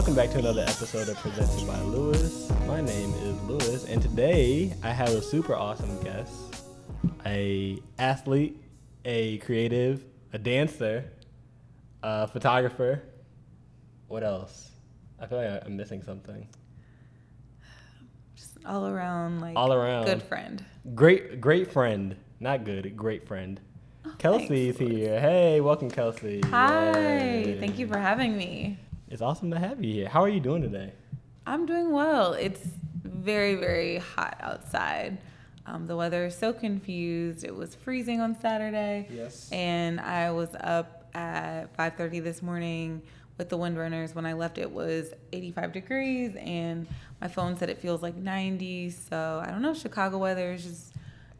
Welcome back to another episode of Presented by Louis. My name is Louis, and today I have a super awesome guest, a athlete, a creative, a dancer, a photographer. What else? I feel like I'm missing something. Just all around, like All around. good friend. Great, great friend. Not good, great friend. Oh, Kelcey's thanks, here. Hey, welcome, Kelcey. Hi, Yay. thank you for having me. It's awesome to have you here. How are you doing today? I'm doing well. It's very, very hot outside. Um, the weather is so confused. It was freezing on Saturday. Yes. And I was up at 5:30 this morning with the windrunners. When I left, it was 85 degrees, and my phone said it feels like 90. So I don't know. Chicago weather is just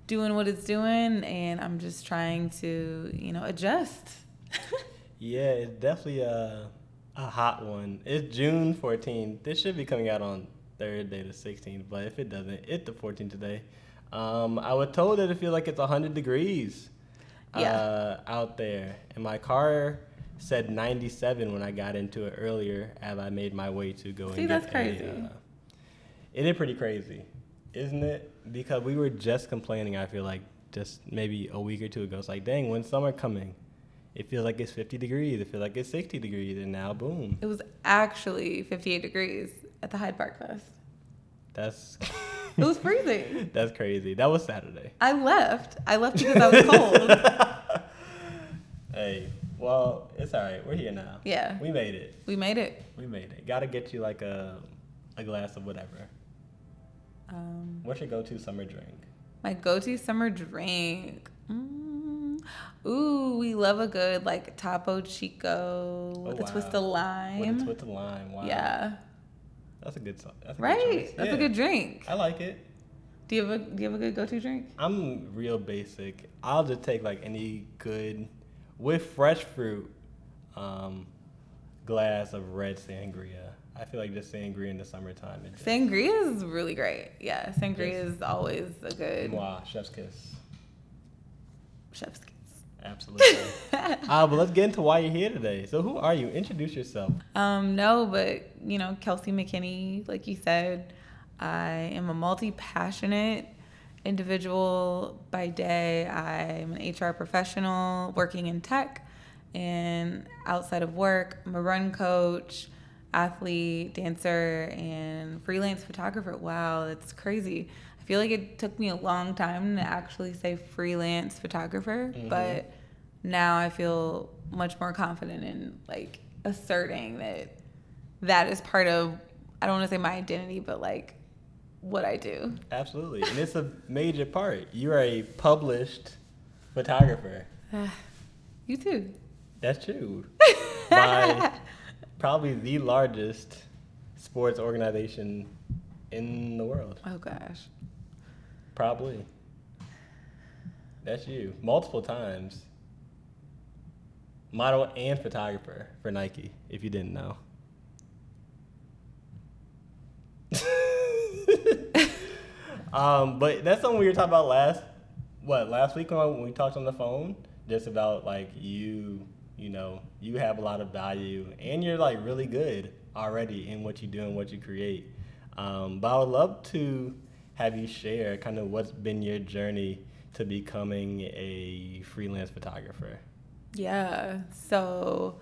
doing what it's doing, and I'm just trying to, you know, adjust. Yeah, it's definitely a, a hot one. It's June 14th. This should be coming out on Thursday the 16th, but if it doesn't, it's the 14th today. Um, I was told that it feels like it's 100 degrees Yeah. uh, out there. And my car said 97 when I got into it earlier as I made my way to go See, and that's crazy. A, uh, it is pretty crazy, isn't it? Because we were just complaining, I feel like, just maybe a week or two ago. It's like, dang, when's summer coming? It feels like it's 50 degrees. It feels like it's 60 degrees. And now, boom. It was actually 58 degrees at the Hyde Park Fest. That's It was freezing. that's crazy. That was Saturday. I left. I left because I was cold. Hey, well, it's all right. We're here now. Yeah. We made it. We made it. We made it. Gotta get you like a, a glass of whatever. Um, What's your go-to summer drink? my go-to summer drink. Mm. Ooh, we love a good like Topo Chico with Oh, a twist of lime. With a twist of lime. Wow. Yeah. That's a good song. That's a good Right. choice. That's Yeah. a good drink. I like it. Do you have a Do you have a good go-to drink? I'm real basic. I'll just take like any good with fresh fruit um, glass of red sangria. I feel like just sangria in the summertime. Just, Sangria is really great. Yeah, sangria is always a good Mwah, chef's kiss. chef's kiss. Absolutely. uh, but let's get into why you're here today. So who are you? Introduce yourself. Um, no, but you know, Kelcey McKinney, like you said, I am a multi-passionate individual by day. I'm an HR professional working in tech, and outside of work, I'm a run coach, athlete, dancer, and freelance photographer. Wow, that's crazy. I feel like it took me a long time to actually say freelance photographer, mm-hmm. but now I feel much more confident in like asserting that that is part of I don't want to say my identity, but like what I do. Absolutely. And it's a major part. You are a published photographer. You too. That's true. By probably the largest sports organization in the world. Oh gosh. Probably. That's you. Multiple times. Model and photographer for Nike, if you didn't know. um, but that's something we were talking about last what, last week when we talked on the phone? Just about like you, you know, you have a lot of value and you're like really good already in what you do and what you create. Um, but I would love to have you share kind of what's been your journey to becoming a freelance photographer. Yeah. So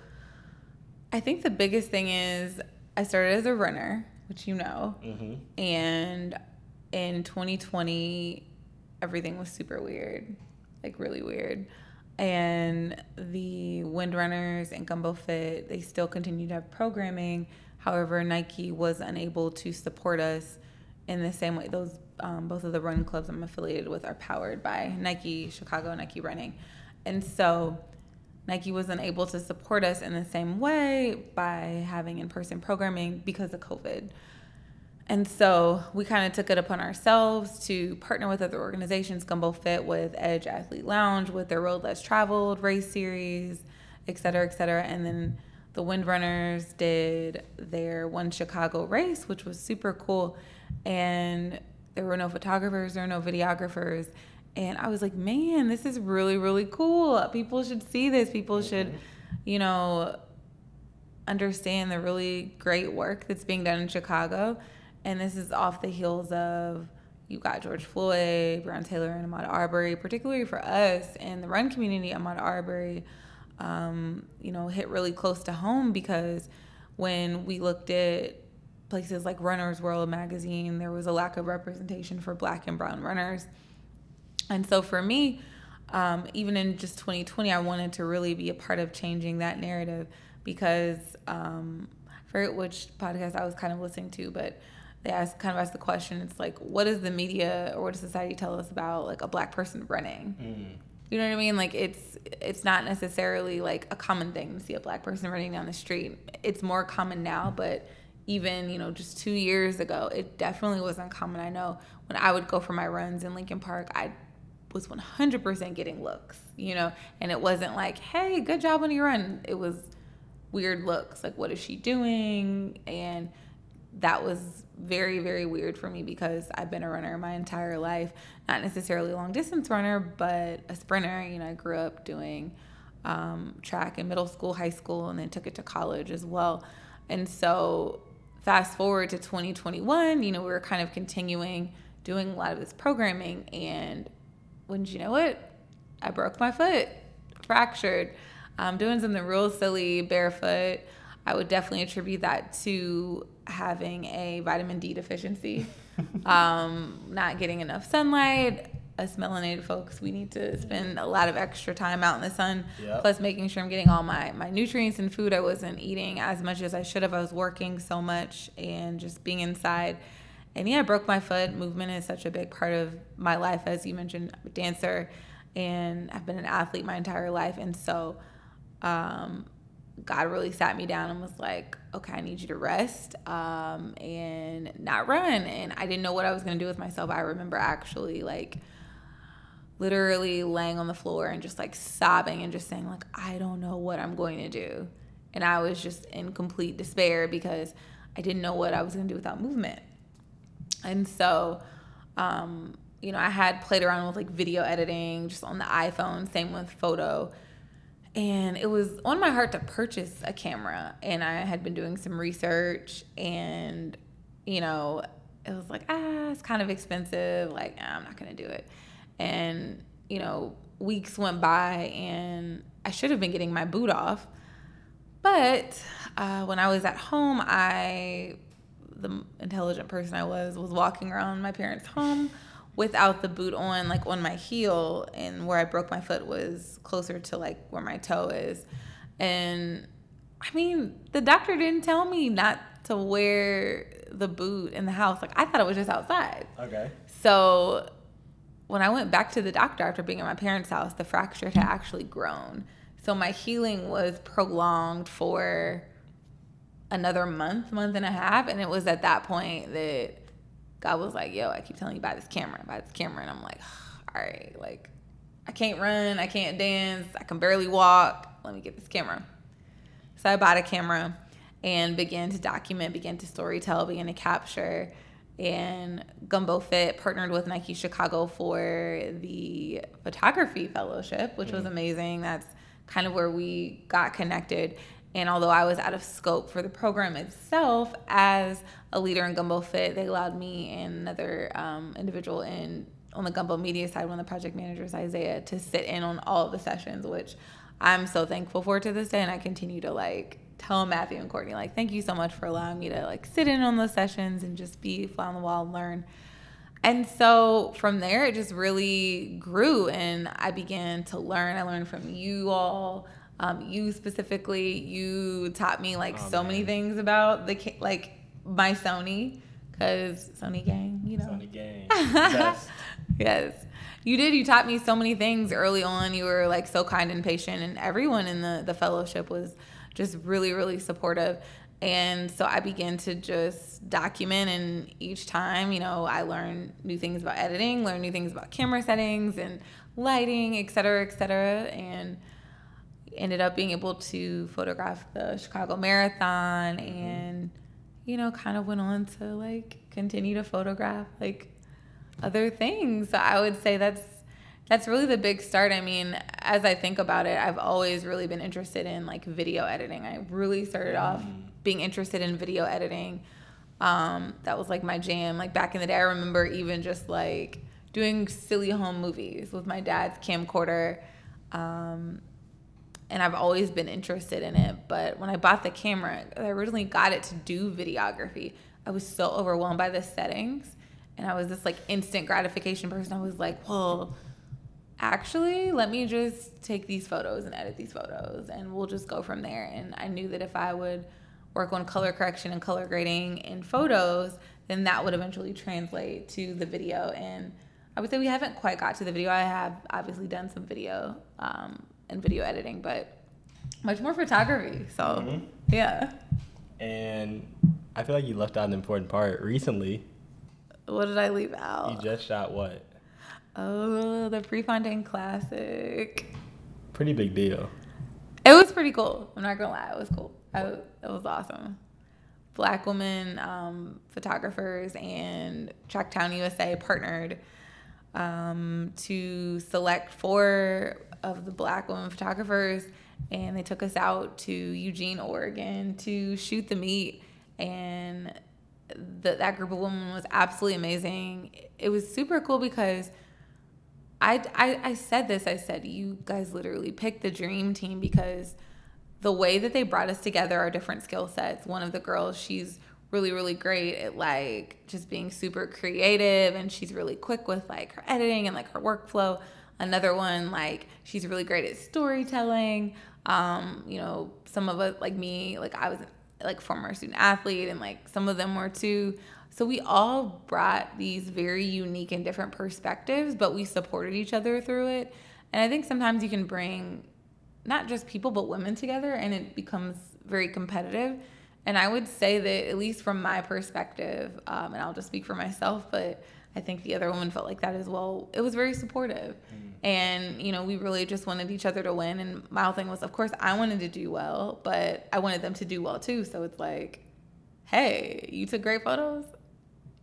I think the biggest thing is I started as a runner, which you know, Mm-hmm. and in 2020 everything was super weird, like really weird. And the Windrunners and Gumbo Fit, they still continue to have programming. However, Nike was unable to support us in the same way. Those um, both of the run clubs I'm affiliated with are powered by Nike Chicago, Nike Running, and so Nike wasn't able to support us in the same way by having in-person programming because of COVID. And so we kind of took it upon ourselves to partner with other organizations, Gumbo Fit with Edge Athlete Lounge with their Road Less Traveled race series, et cetera, et cetera. And then the Windrunners did their One Chicago race, which was super cool. And there were no photographers, there were no videographers. And I was like, man, this is really, really cool. People should see this. People should, you know, understand the really great work that's being done in Chicago. And this is off the heels of you got George Floyd, Breonna Taylor, and Ahmaud Arbery, particularly for us in the run community, Ahmaud Arbery, um, you know, hit really close to home because when we looked at places like Runner's World magazine, there was a lack of representation for black and brown runners. And so for me, um, even in just 2020, I wanted to really be a part of changing that narrative because um, I forget which podcast I was kind of listening to, but they asked kind of asked the question. It's like, what does the media or what does society tell us about like a black person running? Mm. You know what I mean? Like it's it's not necessarily like a common thing to see a black person running down the street. It's more common now, but even you know just two years ago, it definitely wasn't common. I know when I would go for my runs in Lincoln Park, I was 100% getting looks, you know, and it wasn't like, hey, good job on your run. It was weird looks, like, what is she doing? And that was very, very weird for me because I've been a runner my entire life. Not necessarily a long distance runner, but a sprinter. You know, I grew up doing um, track in middle school, high school, and then took it to college as well. And so, fast forward to 2021, you know, we were kind of continuing doing a lot of this programming and wouldn't you know it? I broke my foot, fractured. I'm doing something real silly barefoot. I would definitely attribute that to having a vitamin D deficiency, um, not getting enough sunlight. Us melanated folks, we need to spend a lot of extra time out in the sun. Yep. Plus, making sure I'm getting all my my nutrients and food. I wasn't eating as much as I should have. I was working so much and just being inside and yeah, I broke my foot. Movement is such a big part of my life, as you mentioned. I'm a dancer, and I've been an athlete my entire life, and so um, God really sat me down and was like, "Okay, I need you to rest um, and not run." And I didn't know what I was gonna do with myself. I remember actually like literally laying on the floor and just like sobbing and just saying like, "I don't know what I'm going to do," and I was just in complete despair because I didn't know what I was gonna do without movement. And so, um, you know, I had played around with like video editing just on the iPhone, same with photo. And it was on my heart to purchase a camera. And I had been doing some research and, you know, it was like, ah, it's kind of expensive. Like, ah, I'm not going to do it. And, you know, weeks went by and I should have been getting my boot off. But uh, when I was at home, I the intelligent person I was was walking around my parents' home without the boot on, like on my heel, and where I broke my foot was closer to like where my toe is. And I mean, the doctor didn't tell me not to wear the boot in the house. Like I thought it was just outside. Okay. So when I went back to the doctor after being at my parents' house, the fracture had actually grown. So my healing was prolonged for another month, month and a half. And it was at that point that God was like, yo, I keep telling you buy this camera, buy this camera. And I'm like, all right, like I can't run, I can't dance, I can barely walk. Let me get this camera. So I bought a camera and began to document, began to storytell, began to capture. And Gumbo Fit partnered with Nike Chicago for the photography fellowship, which mm-hmm. was amazing. That's kind of where we got connected. And although I was out of scope for the program itself, as a leader in Gumbo Fit, they allowed me and another um, individual in on the Gumbo Media side, one of the project managers, Isaiah, to sit in on all of the sessions, which I'm so thankful for to this day. And I continue to like tell Matthew and Courtney, like, thank you so much for allowing me to like sit in on those sessions and just be fly on the wall and learn. And so from there, it just really grew, and I began to learn. I learned from you all. Um, you specifically, you taught me like oh, so man. many things about the like my Sony, because Sony gang, you know. Sony gang. yes. You did. You taught me so many things early on. You were like so kind and patient, and everyone in the the fellowship was just really, really supportive. And so I began to just document, and each time, you know, I learned new things about editing, learned new things about camera settings and lighting, et cetera, et cetera. And ended up being able to photograph the Chicago Marathon mm-hmm. and you know kind of went on to like continue to photograph like other things. So I would say that's that's really the big start. I mean, as I think about it, I've always really been interested in like video editing. I really started off being interested in video editing. Um, that was like my jam. Like back in the day, I remember even just like doing silly home movies with my dad's camcorder. Um, and I've always been interested in it. But when I bought the camera, I originally got it to do videography. I was so overwhelmed by the settings, and I was this like instant gratification person. I was like, well, actually, let me just take these photos and edit these photos, and we'll just go from there. And I knew that if I would work on color correction and color grading in photos, then that would eventually translate to the video. And I would say we haven't quite got to the video. I have obviously done some video um, and video editing, but much more photography. So, mm-hmm. yeah. And I feel like you left out an important part recently. What did I leave out? You just shot what? Oh, the Prefontaine Classic. Pretty big deal. It was pretty cool. I'm not gonna lie, it was cool. I, it was awesome. Black women um, photographers and Tracktown USA partnered um, to select four of the black women photographers, and they took us out to Eugene, Oregon, to shoot the meet. And the, that group of women was absolutely amazing. It was super cool because I, I, I said this. I said, you guys literally picked the dream team because the way that they brought us together are different skill sets. One of the girls, she's really, really great at like just being super creative and she's really quick with like her editing and like her workflow. Another one, like she's really great at storytelling. Um, you know, some of us, like me, like I was like former student athlete and like some of them were too. So we all brought these very unique and different perspectives, but we supported each other through it. And I think sometimes you can bring not just people, but women together and it becomes very competitive. And I would say that, at least from my perspective, um, and I'll just speak for myself, but I think the other woman felt like that as well. It was very supportive. Mm. And, you know, we really just wanted each other to win. And my whole thing was, of course, I wanted to do well, but I wanted them to do well too. So it's like, hey, you took great photos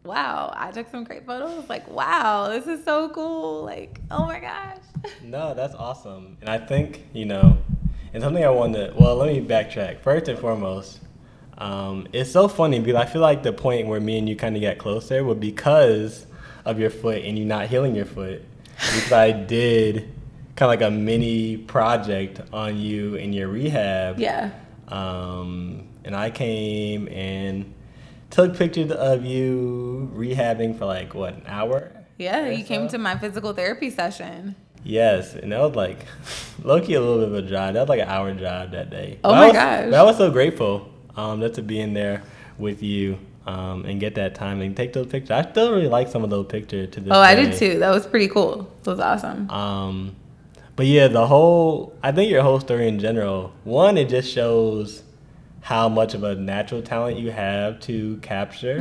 wow, I took some great photos. Like, wow, this is so cool. Like, oh my gosh. No, that's awesome. And I think, you know, and something I wanted, well, let me backtrack. First and foremost, um, it's so funny because I feel like the point where me and you kind of got closer was because of your foot and you not healing your foot. Because I did kind of like a mini project on you in your rehab. Yeah. Um, and I came and took pictures of you rehabbing for like what an hour. Yeah, you so. came to my physical therapy session. Yes, and that was like Loki a little bit of a drive. That was like an hour drive that day. Oh but my was, gosh! I was so grateful um, just to be in there with you um, and get that time and take those pictures. I still really like some of those pictures to this. Oh, day. I did too. That was pretty cool. That was awesome. Um, but yeah, the whole I think your whole story in general. One, it just shows how much of a natural talent you have to capture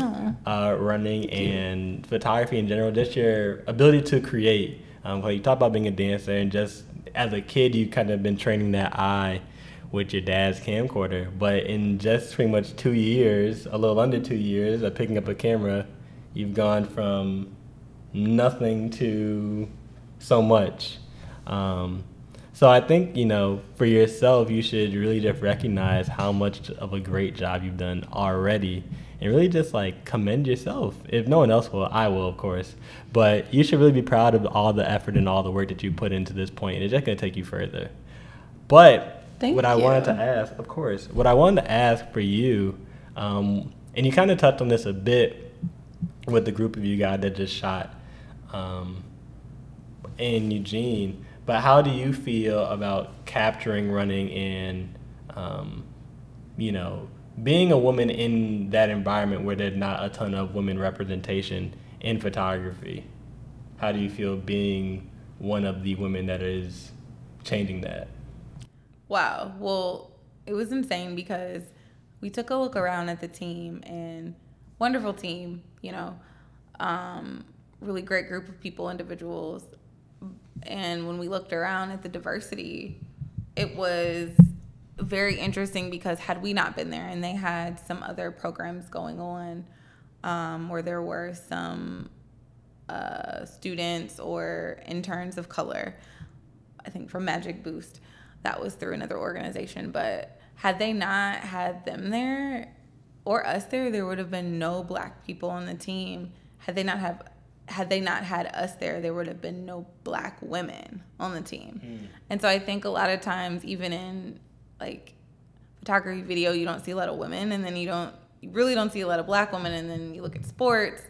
uh, running and photography in general, just your ability to create. Um, you talk about being a dancer and just as a kid, you kind of been training that eye with your dad's camcorder. But in just pretty much two years, a little under two years of picking up a camera, you've gone from nothing to so much. Um, so I think, you know, for yourself, you should really just recognize how much of a great job you've done already and really just like commend yourself. If no one else will, I will, of course. But you should really be proud of all the effort and all the work that you put into this point. It's just going to take you further. But Thank what you. I wanted to ask, of course, what I wanted to ask for you, um, and you kind of touched on this a bit with the group of you guys that just shot um, in Eugene but how do you feel about capturing running and, um, you know, being a woman in that environment where there's not a ton of women representation in photography? How do you feel being one of the women that is changing that? Wow. Well, it was insane because we took a look around at the team and wonderful team, you know, um, really great group of people, individuals. And when we looked around at the diversity, it was very interesting because had we not been there and they had some other programs going on um, where there were some uh, students or interns of color. I think from Magic Boost, that was through another organization. But had they not had them there or us there, there would have been no black people on the team. Had they not have had they not had us there, there would have been no black women on the team. Mm. And so I think a lot of times, even in like photography video, you don't see a lot of women, and then you don't you really don't see a lot of black women, and then you look at sports,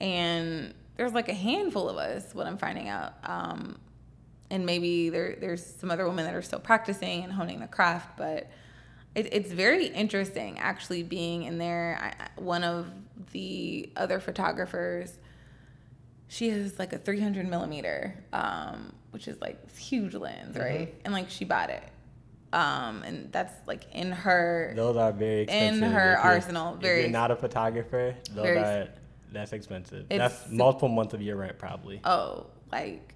and there's like a handful of us. What I'm finding out, um, and maybe there there's some other women that are still practicing and honing the craft, but it, it's very interesting actually being in there. I, one of the other photographers she has like a 300 millimeter, um, which is like huge lens, right? Mm-hmm. And like she bought it. Um, and that's like in her. Those are very expensive. In her arsenal, very. If you're not a photographer, those very, are that's expensive. That's multiple months of your rent, probably. Oh, like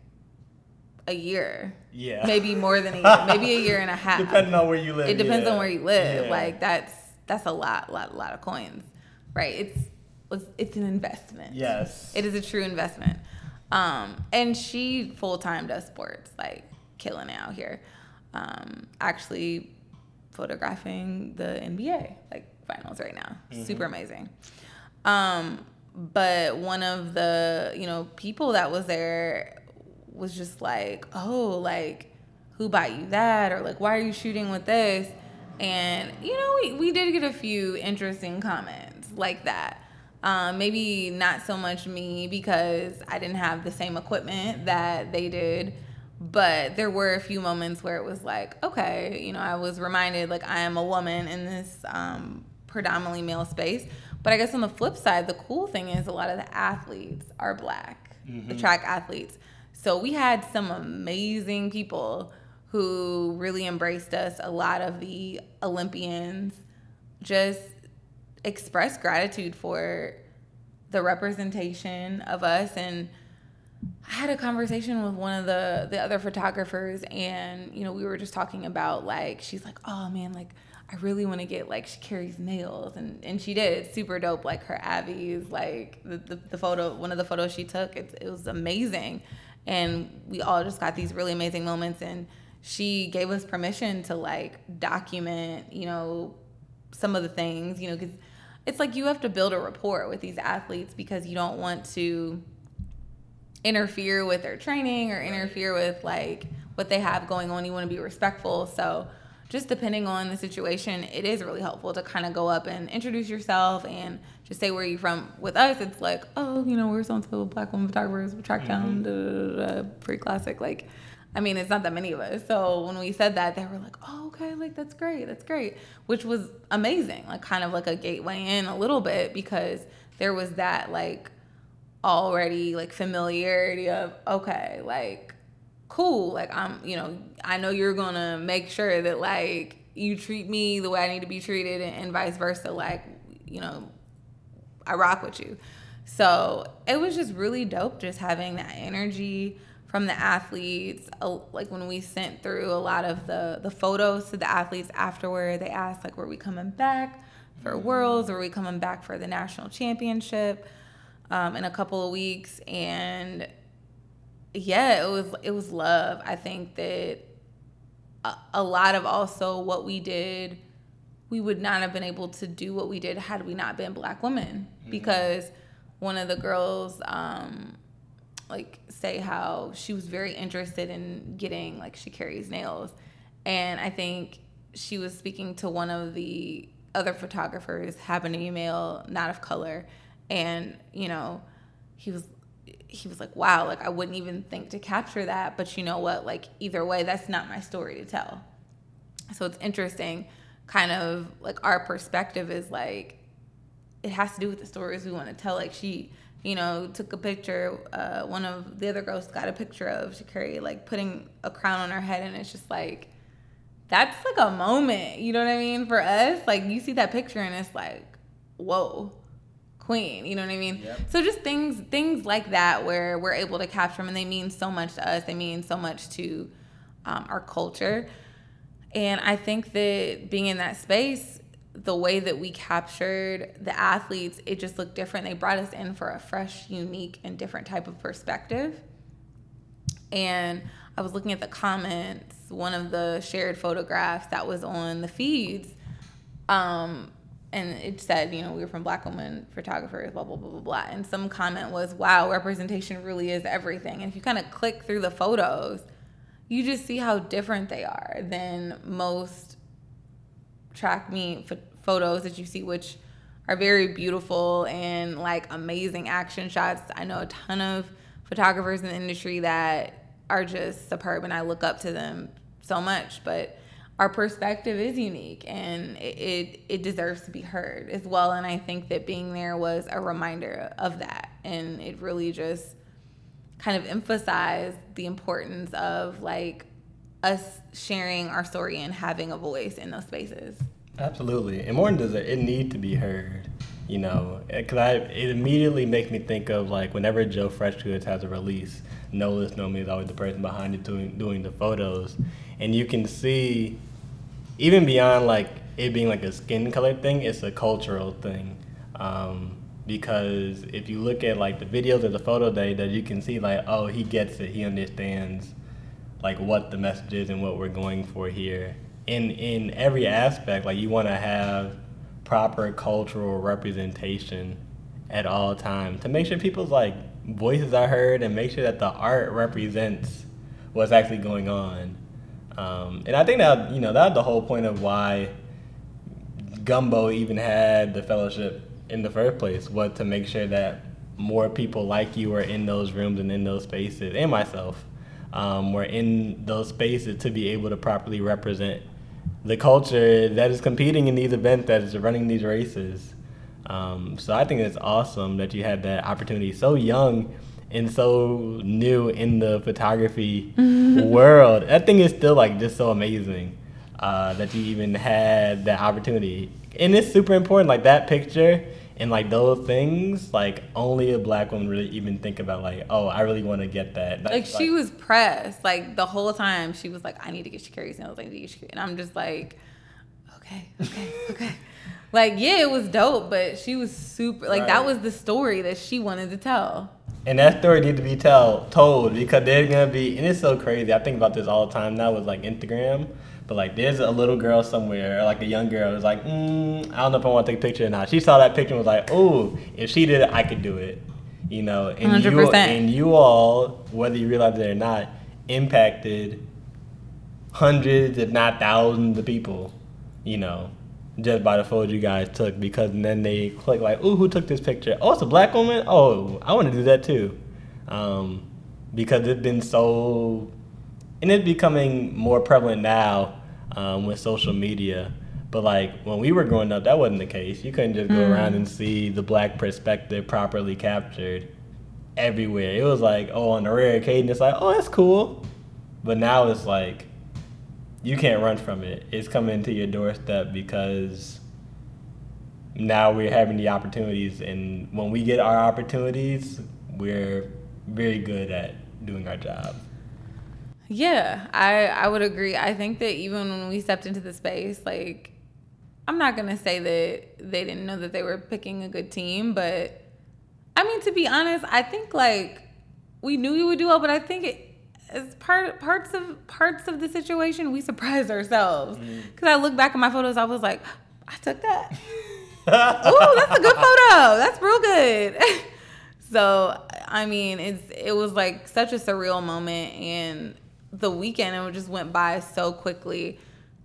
a year. Yeah. Maybe more than a year. maybe a year and a half. Depending on where you live. It depends yeah. on where you live. Yeah. Like that's that's a lot, lot, a lot of coins, right? It's it's an investment. Yes. It is a true investment. Um, and she full time does sports, like killing it out here. Um, actually photographing the NBA like finals right now. Mm-hmm. Super amazing. Um, but one of the, you know, people that was there was just like, "Oh, like who bought you that?" or like, "Why are you shooting with this?" And you know, we we did get a few interesting comments like that. Um, maybe not so much me because I didn't have the same equipment that they did, but there were a few moments where it was like, okay, you know, I was reminded like I am a woman in this um, predominantly male space. But I guess on the flip side, the cool thing is a lot of the athletes are black, mm-hmm. the track athletes. So we had some amazing people who really embraced us. A lot of the Olympians just express gratitude for the representation of us. And I had a conversation with one of the the other photographers and you know we were just talking about like she's like oh man like I really want to get like Sha'Carri's nails. And and she did. It's super dope like her Abby's like the, the, the photo one of the photos she took it, it was amazing. And we all just got these really amazing moments. And she gave us permission to like document you know some of the things you know because it's like you have to build a rapport with these athletes because you don't want to interfere with their training or interfere with like what they have going on. You want to be respectful. So just depending on the situation, it is really helpful to kind of go up and introduce yourself and just say where you're from. With us, it's like, oh, you know, we're so and so black woman photographers, TrackTown, mm-hmm. pretty classic. Like, I mean, it's not that many of us. So when we said that, they were like, oh, okay, like that's great, that's great, which was amazing. Like, kind of like a gateway in a little bit because there was that like already like familiarity of, okay, like, cool. Like, I'm, you know, I know you're gonna make sure that like you treat me the way I need to be treated and, and vice versa. Like, you know, I rock with you. So it was just really dope just having that energy from the athletes like when we sent through a lot of the the photos to the athletes afterward they asked like were we coming back for worlds? Or were we coming back for the national championship um, in a couple of weeks? And yeah it was it was love. I think that a, a lot of also what we did we would not have been able to do what we did had we not been black women. Mm-hmm. because one of the girls um, like say how she was very interested in getting like Sha'Carri's nails. And i think she was speaking to one of the other photographers happened to be male not of color. And you know he was he was like wow like i wouldn't even think to capture that but you know what? Like either way that's not my story to tell. So it's interesting kind of like our perspective is like it has to do with the stories we want to tell. Like she you know, took a picture. Uh, one of the other girls got a picture of Sha'Carri like putting a crown on her head, and it's just like that's like a moment. You know what I mean? For us, like you see that picture, and it's like, whoa, queen. You know what I mean? Yep. So just things things like that where we're able to capture them, and they mean so much to us. They mean so much to um, our culture, and I think that being in that space the way that we captured the athletes, it just looked different. They brought us in for a fresh, unique, and different type of perspective. And I was looking at the comments, one of the shared photographs that was on the feeds. Um, and it said, you know, we were from Black women photographers, blah, blah, blah, blah, blah. And some comment was, wow, representation really is everything. And if you kind of click through the photos, you just see how different they are than most track meet photos that you see, which are very beautiful and like amazing action shots. I know a ton of photographers in the industry that are just superb and I look up to them so much, but our perspective is unique and it, it, it deserves to be heard as well. And I think that being there was a reminder of that. And it really just kind of emphasized the importance of like us sharing our story and having a voice in those spaces. Absolutely. And more than does it, it need to be heard, you know, because I it immediately makes me think of like whenever Joe Freshgoods has a release, Nolis Nomi is always the person behind it doing doing the photos, and you can see, even beyond like it being like a skin color thing, it's a cultural thing. Um, because if you look at like the videos of the photo day, that you can see like, oh, he gets it, he understands like what the message is and what we're going for here. In in every aspect, like you want to have proper cultural representation at all times to make sure people's like voices are heard and make sure that the art represents what's actually going on. Um, and I think that you know that's the whole point of why Gumbo even had the fellowship in the first place was to make sure that more people like you are in those rooms and in those spaces, and myself, um, were in those spaces to be able to properly represent the culture that is competing in these events, that is running these races. Um, so I think it's awesome that you had that opportunity so young and so new in the photography world. That thing is still like just so amazing uh, that you even had that opportunity. And it's super important. Like that picture and like those things, like only a black woman really even think about. Like, oh, I really want to get that. That's like she like, was pressed. Like the whole time, she was like, I need to get Sha'Carri's nails. I need to get. And I'm just like, okay, okay, okay. Like, yeah, it was dope, but she was super. Like, right. that was the story that she wanted to tell. And that story need to be tell told because they're gonna be, and it's so crazy. I think about this all the time now with like Instagram. But like, there's a little girl somewhere, like a young girl, who's like, mm, I don't know if I want to take a picture or not. She saw that picture and was like, oh, if she did it, I could do it. You know, and 100%. you and you all, whether you realize it or not, impacted hundreds, if not thousands, of people. You know, just by the photos you guys took because then they click like, oh, who took this picture? Oh, it's a black woman. Oh, I want to do that too," um, because it's been so, and it's becoming more prevalent now um, with social media. But like when we were growing up, that wasn't the case. You couldn't just go mm. around and see the black perspective properly captured everywhere. It was like, oh, on a rare occasion, it's like, oh, that's cool. But now it's like you can't run from it. It's coming to your doorstep because now we're having the opportunities, and when we get our opportunities, we're very good at doing our job. Yeah, I I would agree. I think that even when we stepped into the space, like I'm not gonna say that they didn't know that they were picking a good team, but I mean to be honest, I think like we knew we would do well, but I think it as part parts of parts of the situation, we surprised ourselves. Because mm-hmm. I look back at my photos, I was like, I took that. Ooh, that's a good photo. That's real good. so I mean, it's it was like such a surreal moment, and the weekend it just went by so quickly.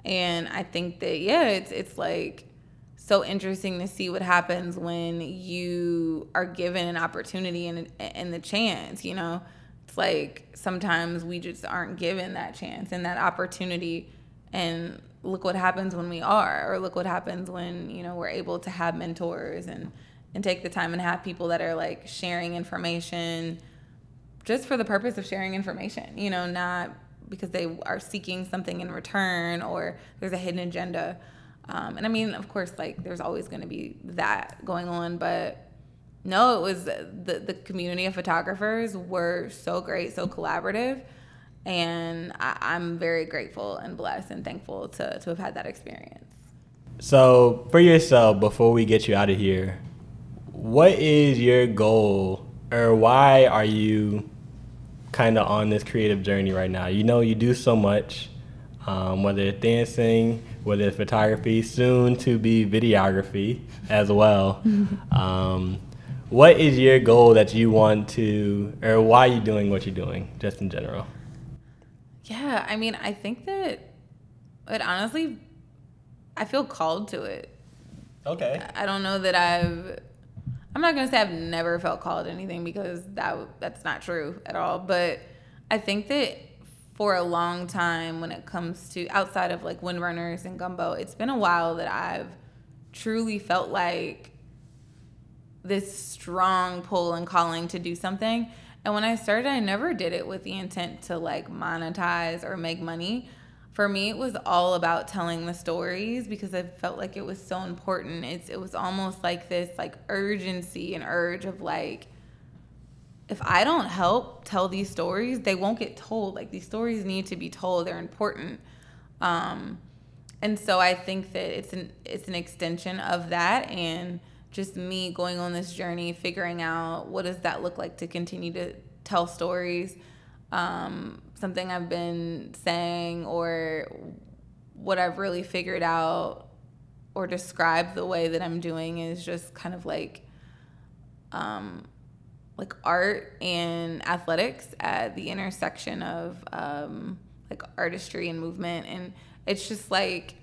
And I think that yeah, it's it's like so interesting to see what happens when you are given an opportunity and and the chance, you know it's like sometimes we just aren't given that chance and that opportunity and look what happens when we are or look what happens when you know we're able to have mentors and and take the time and have people that are like sharing information just for the purpose of sharing information you know not because they are seeking something in return or there's a hidden agenda um, and i mean of course like there's always going to be that going on but no, it was the the community of photographers were so great, so collaborative, and I, am very grateful and blessed and thankful to to have had that experience. So for yourself, before we get you out of here, what is your goal, or why are you kind of on this creative journey right now? You know, you do so much, um, whether it's dancing, whether it's photography, soon to be videography as well. um, what is your goal that you want to, or why are you doing what you're doing, just in general? Yeah, I mean, I think that it honestly, I feel called to it. Okay. I don't know that I've. I'm not gonna say I've never felt called anything because that that's not true at all. But I think that for a long time, when it comes to outside of like windrunners and gumbo, it's been a while that I've truly felt like this strong pull and calling to do something. And when I started, I never did it with the intent to like monetize or make money. For me, it was all about telling the stories because I felt like it was so important. It's it was almost like this like urgency and urge of like if I don't help tell these stories, they won't get told. Like these stories need to be told. They're important. Um, and so I think that it's an it's an extension of that and just me going on this journey, figuring out what does that look like to continue to tell stories. Um, something I've been saying or what I've really figured out or described the way that I'm doing is just kind of like um, like art and athletics at the intersection of um, like artistry and movement and it's just like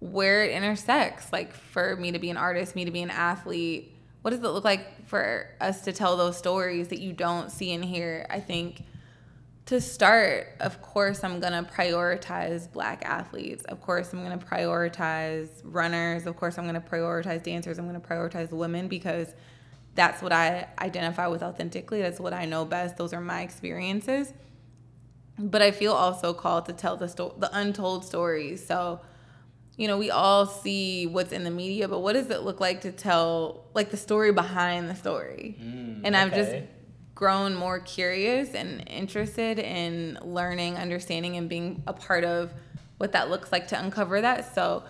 where it intersects. Like for me to be an artist, me to be an athlete, what does it look like for us to tell those stories that you don't see and hear? I think to start, of course, I'm gonna prioritize black athletes. Of course, I'm gonna prioritize runners. Of course, I'm gonna prioritize dancers. I'm gonna prioritize women because that's what I identify with authentically. That's what I know best. Those are my experiences. But I feel also called to tell the sto- the untold stories. So you know, we all see what's in the media, but what does it look like to tell like the story behind the story? Mm, and I've just grown more curious and interested in learning, understanding, and being a part of what that looks like to uncover that. So,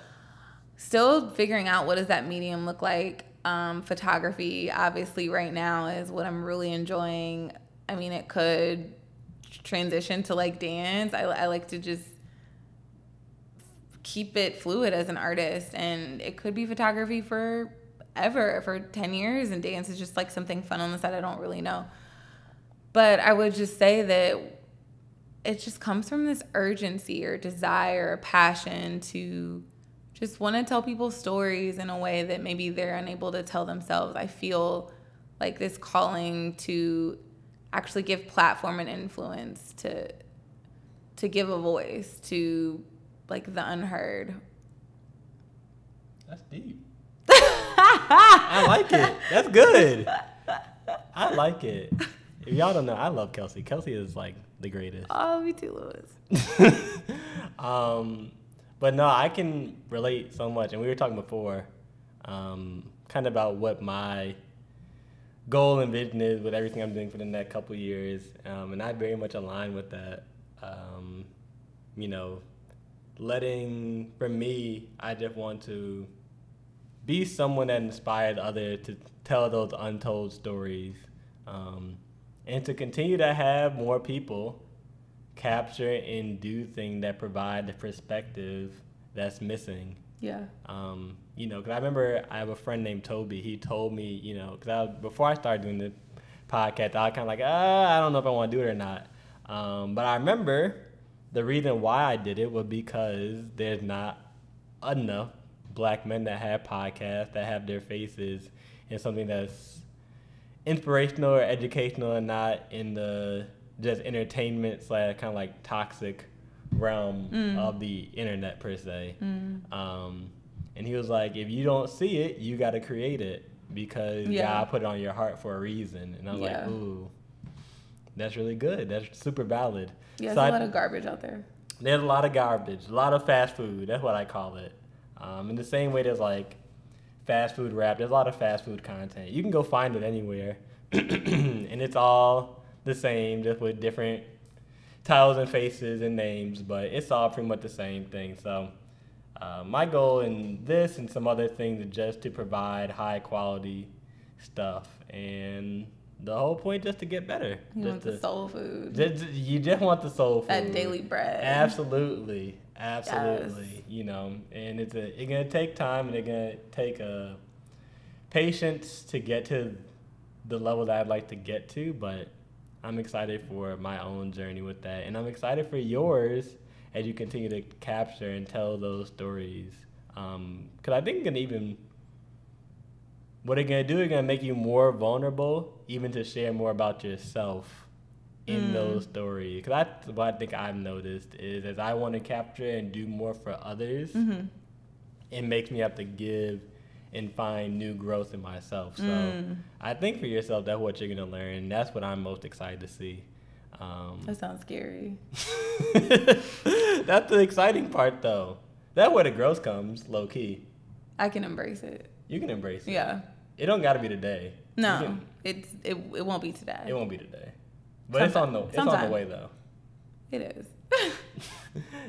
still figuring out what does that medium look like. Um, photography, obviously, right now is what I'm really enjoying. I mean, it could transition to like dance. I, I like to just keep it fluid as an artist and it could be photography for ever for 10 years and dance is just like something fun on the side i don't really know but i would just say that it just comes from this urgency or desire or passion to just want to tell people stories in a way that maybe they're unable to tell themselves i feel like this calling to actually give platform and influence to to give a voice to like the unheard. That's deep. I like it. That's good. I like it. If y'all don't know, I love Kelcey. Kelcey is like the greatest. Oh, me too, Louis. um, but no, I can relate so much, and we were talking before, um, kind of about what my goal and vision is with everything I'm doing for the next couple years, um, and I very much align with that. Um, you know, letting for me, I just want to be someone that inspired others to tell those untold stories, um, and to continue to have more people capture and do things that provide the perspective that's missing. Yeah. Um, you know, because I remember I have a friend named Toby. He told me, you know, because I before I started doing the podcast, I was kind of like, ah, I don't know if I want to do it or not. Um, but I remember the reason why I did it was because there's not enough black men that have podcasts that have their faces in something that's inspirational or educational and not in the just entertainment slash kind of like toxic realm mm. of the internet per se. Mm. Um, and he was like, if you don't see it, you got to create it because yeah. God put it on your heart for a reason. And I was yeah. like, ooh, that's really good. That's super valid. Yeah, there's so a lot of garbage out there. There's a lot of garbage, a lot of fast food. That's what I call it. Um, in the same way, there's like fast food rap. There's a lot of fast food content. You can go find it anywhere, and it's all the same, just with different titles and faces and names, but it's all pretty much the same thing. So uh, my goal in this and some other things is just to provide high quality stuff, and the whole point just to get better. You just want to, the soul food. just- you just want the soul food. that daily bread. Absolutely, absolutely. You know, and it's a it's gonna take time and it's gonna take a patience to get to the level that I'd like to get to, but I'm excited for my own journey with that, and I'm excited for yours as you continue to capture and tell those stories. Um, because I think it can even what it's gonna do is gonna make you more vulnerable, even to share more about yourself in Mm. those stories. Because that's what I think I've noticed is as I want to capture and do more for others, Mhm. it makes me have to give and find new growth in myself. So Mm. I think for yourself, that's what you're gonna learn. That's what I'm most excited to see. Um, That sounds scary. that's the exciting part, though. That's where the growth comes, low key. I can embrace it. You can embrace it. Yeah. It don't got to be today. No, can- it's it. It won't be today. it won't be today. But it's on the it's on the way though. It is.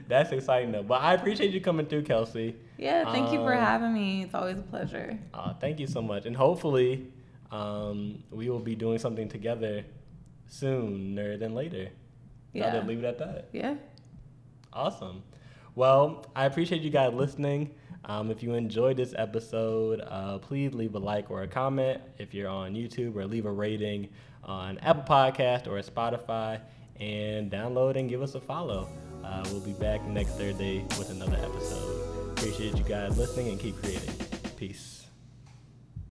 That's exciting though. But I appreciate you coming through, Kelcey. yeah. Thank you for Um, having me. It's always a pleasure. Uh, thank you so much, and hopefully, um, we will be doing something together sooner than later. Yeah. just leave it at that. Yeah. Awesome. Well, I appreciate you guys listening. Um, if you enjoyed this episode, uh, please leave a like or a comment if you're on YouTube, or leave a rating on Apple Podcast or Spotify, and download and give us a follow. Uh, we'll be back next Thursday with another episode. Appreciate you guys listening and keep creating. Peace.